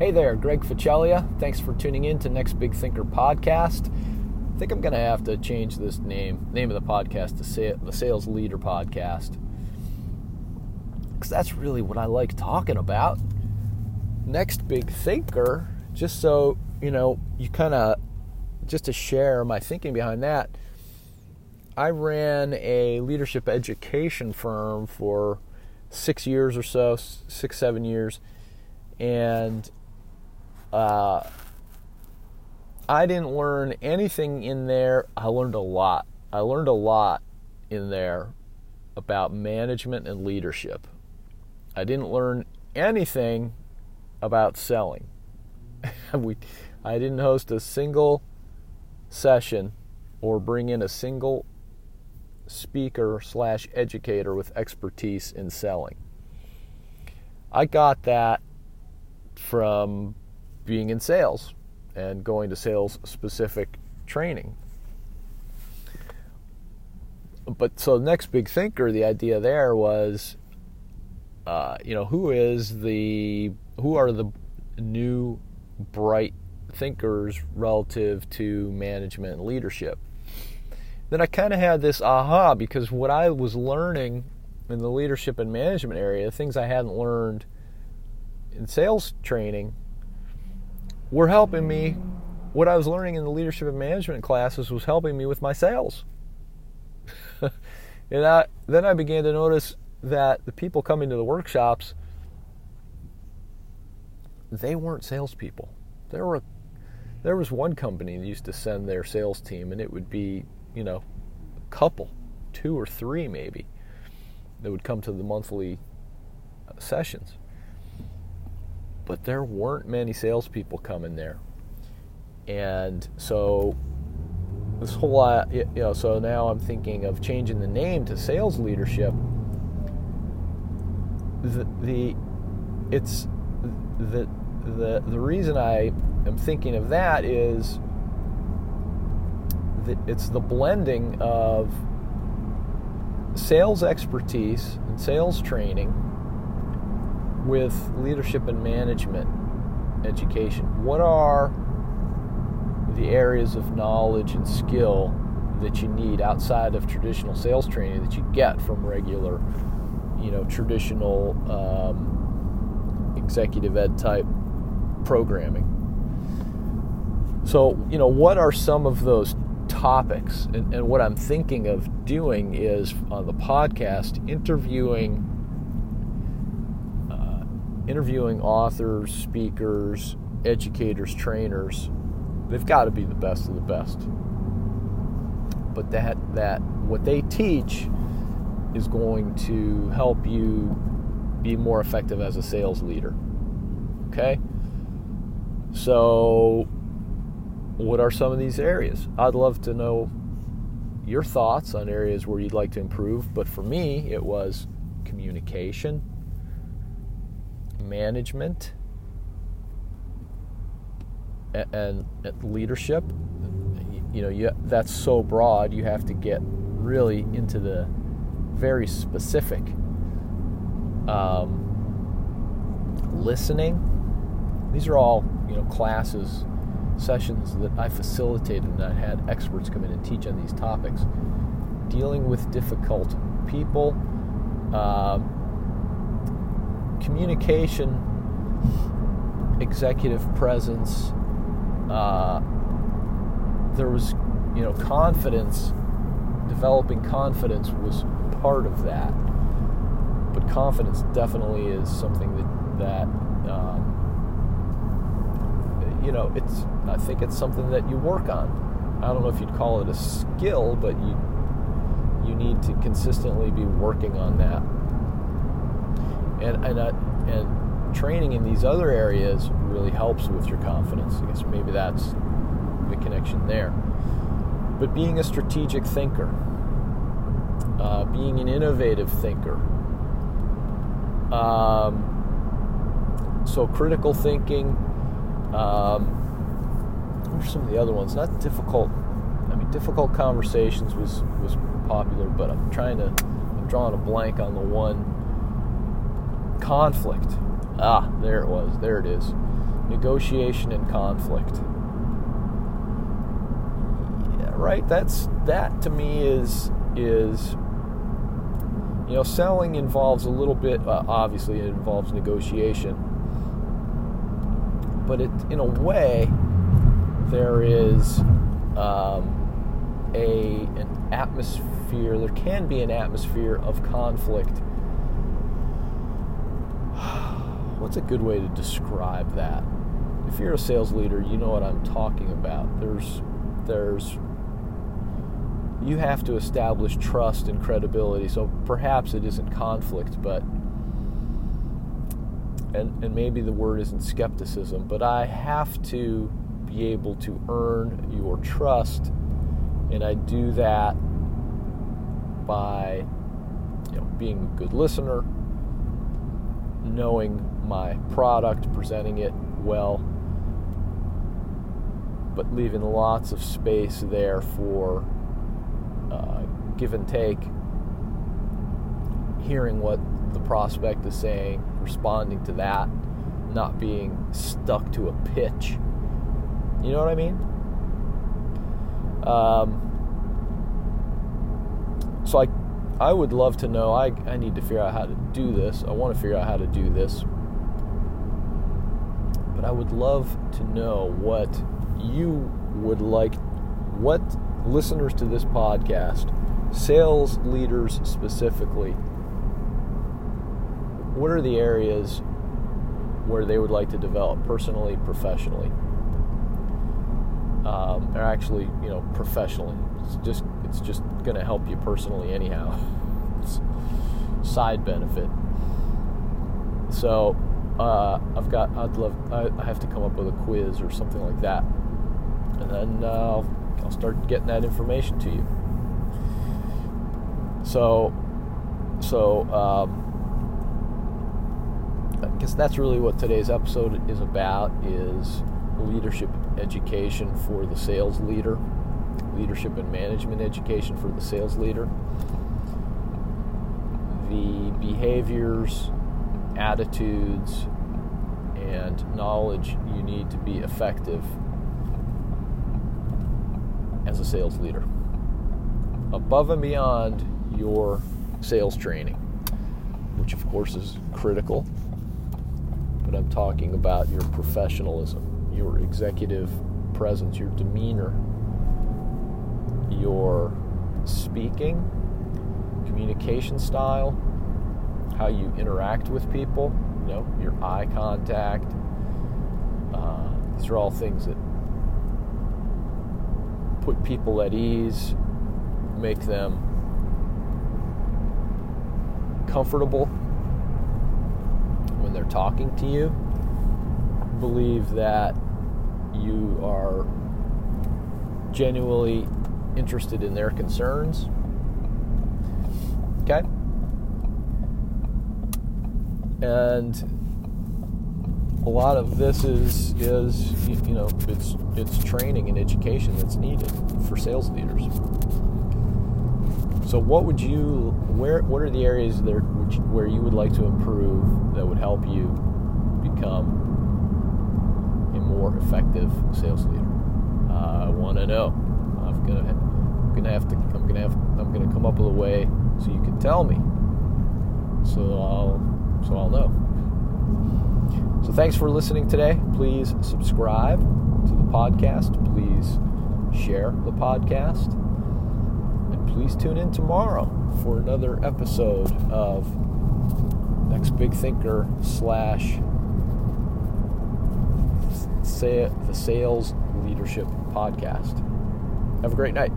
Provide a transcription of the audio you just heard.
Hey there, Greg Ficelia. Thanks for tuning in to Next Big Thinker podcast. I think I'm going to have to change this name, name of the podcast to say, the Sales Leader Podcast. Because that's really what I like talking about. Next Big Thinker, just so, you know, you kind of, just to share my thinking behind that, I ran a leadership education firm for six years or so, six, seven years. And uh, I didn't learn anything in there. I learned a lot. I learned a lot in there about management and leadership. I didn't learn anything about selling. we, I didn't host a single session or bring in a single speaker slash educator with expertise in selling. I got that from being in sales and going to sales specific training. But so the next big thinker, the idea there was, uh, you know, who is the who are the new bright thinkers relative to management and leadership? then I kind of had this aha because what I was learning in the leadership and management area, things I hadn't learned in sales training, were helping me. What I was learning in the leadership and management classes was helping me with my sales. and I, then I began to notice that the people coming to the workshops, they weren't salespeople. There were there was one company that used to send their sales team, and it would be you know, a couple, two or three maybe, that would come to the monthly sessions. But there weren't many salespeople coming there. And so this whole, lot, you know, so now I'm thinking of changing the name to sales leadership. The, the it's the the the reason I am thinking of that is that it's the blending of sales expertise and sales training with leadership and management education. What are the areas of knowledge and skill that you need outside of traditional sales training that you get from regular, you know, traditional um, executive ed type programming? So, you know, what are some of those topics. And, and, what I'm thinking of doing is on the podcast interviewing interviewing authors, speakers, educators, trainers. They've got to be the best of the best. But that that what they teach is going to help you be more effective as a sales leader. Okay? So what are some of these areas? I'd love to know your thoughts on areas where you'd like to improve, but for me, it was communication, management, and, leadership. You know, you, that's so broad, you have to get really into the very specific. Um, listening, these are all, you know, classes sessions that I facilitated and I had experts come in and teach on these topics. Dealing with difficult people, uh, communication, executive presence. Uh, there was, you know, confidence. Developing confidence was part of that, but confidence definitely is something that that um, you know, it's I think it's something that you work on. I don't know if you'd call it a skill, but you you need to consistently be working on that. And and uh, and training in these other areas really helps with your confidence. I guess maybe that's the connection there. But being a strategic thinker, uh, being an innovative thinker, um, so critical thinking, um, what are some of the other ones? Not difficult. I mean, difficult conversations was was popular, but I'm trying to. I'm drawing a blank on the one. Conflict. Ah, there it was. There it is. negotiation and conflict. Yeah, right. That's that to me is is you know selling involves a little bit. Uh, obviously, it involves negotiation, but it in a way there is um, a an atmosphere. There can be an atmosphere of conflict. What's a good way to describe that? If you're a sales leader, you know what I'm talking about. There's there's you have to establish trust and credibility. So perhaps it isn't conflict, but and, and maybe the word isn't skepticism, but I have to be able to earn your trust, and I do that by you know, being a good listener, knowing my product, presenting it well, but leaving lots of space there for uh, give and take, hearing what the prospect is saying, responding to that, not being stuck to a pitch. You know what I mean? Um, so I, I would love to know. I, I need to figure out how to do this. I want to figure out how to do this. But I would love to know what you would like, what listeners to this podcast, sales leaders specifically, what are the areas where they would like to develop personally, professionally, um, or actually, you know, professionally? It's just it's just going to help you personally anyhow. it's side benefit. So uh, I've got I'd love I, I have to come up with a quiz or something like that, and then uh, I'll start getting that information to you. So, so um, I guess that's really what today's episode is about: is leadership education for the sales leader, leadership and management education for the sales leader, the behaviors, attitudes, and knowledge you need to be effective as a sales leader, above and beyond your sales training, which of course is critical. But I'm talking about your professionalism, your executive presence, your demeanor, your speaking, communication style, how you interact with people, you know, your eye contact. Uh, these are all things that put people at ease, make them comfortable when they're talking to you. Believe that you are genuinely interested in their concerns. Okay? And a lot of this is is you know it's it's training and education that's needed for sales leaders. So what would you where what are the areas there which, where you would like to improve that would help you become a more effective sales leader? I want to know. I'm gonna I'm gonna have to I'm gonna have I'm gonna come up with a way so you can tell me. So I'll so I'll know. So thanks for listening today. Please subscribe to the podcast. Please share the podcast. And please tune in tomorrow for another episode of Next Big Thinker slash the Sales Leadership Podcast. Have a great night.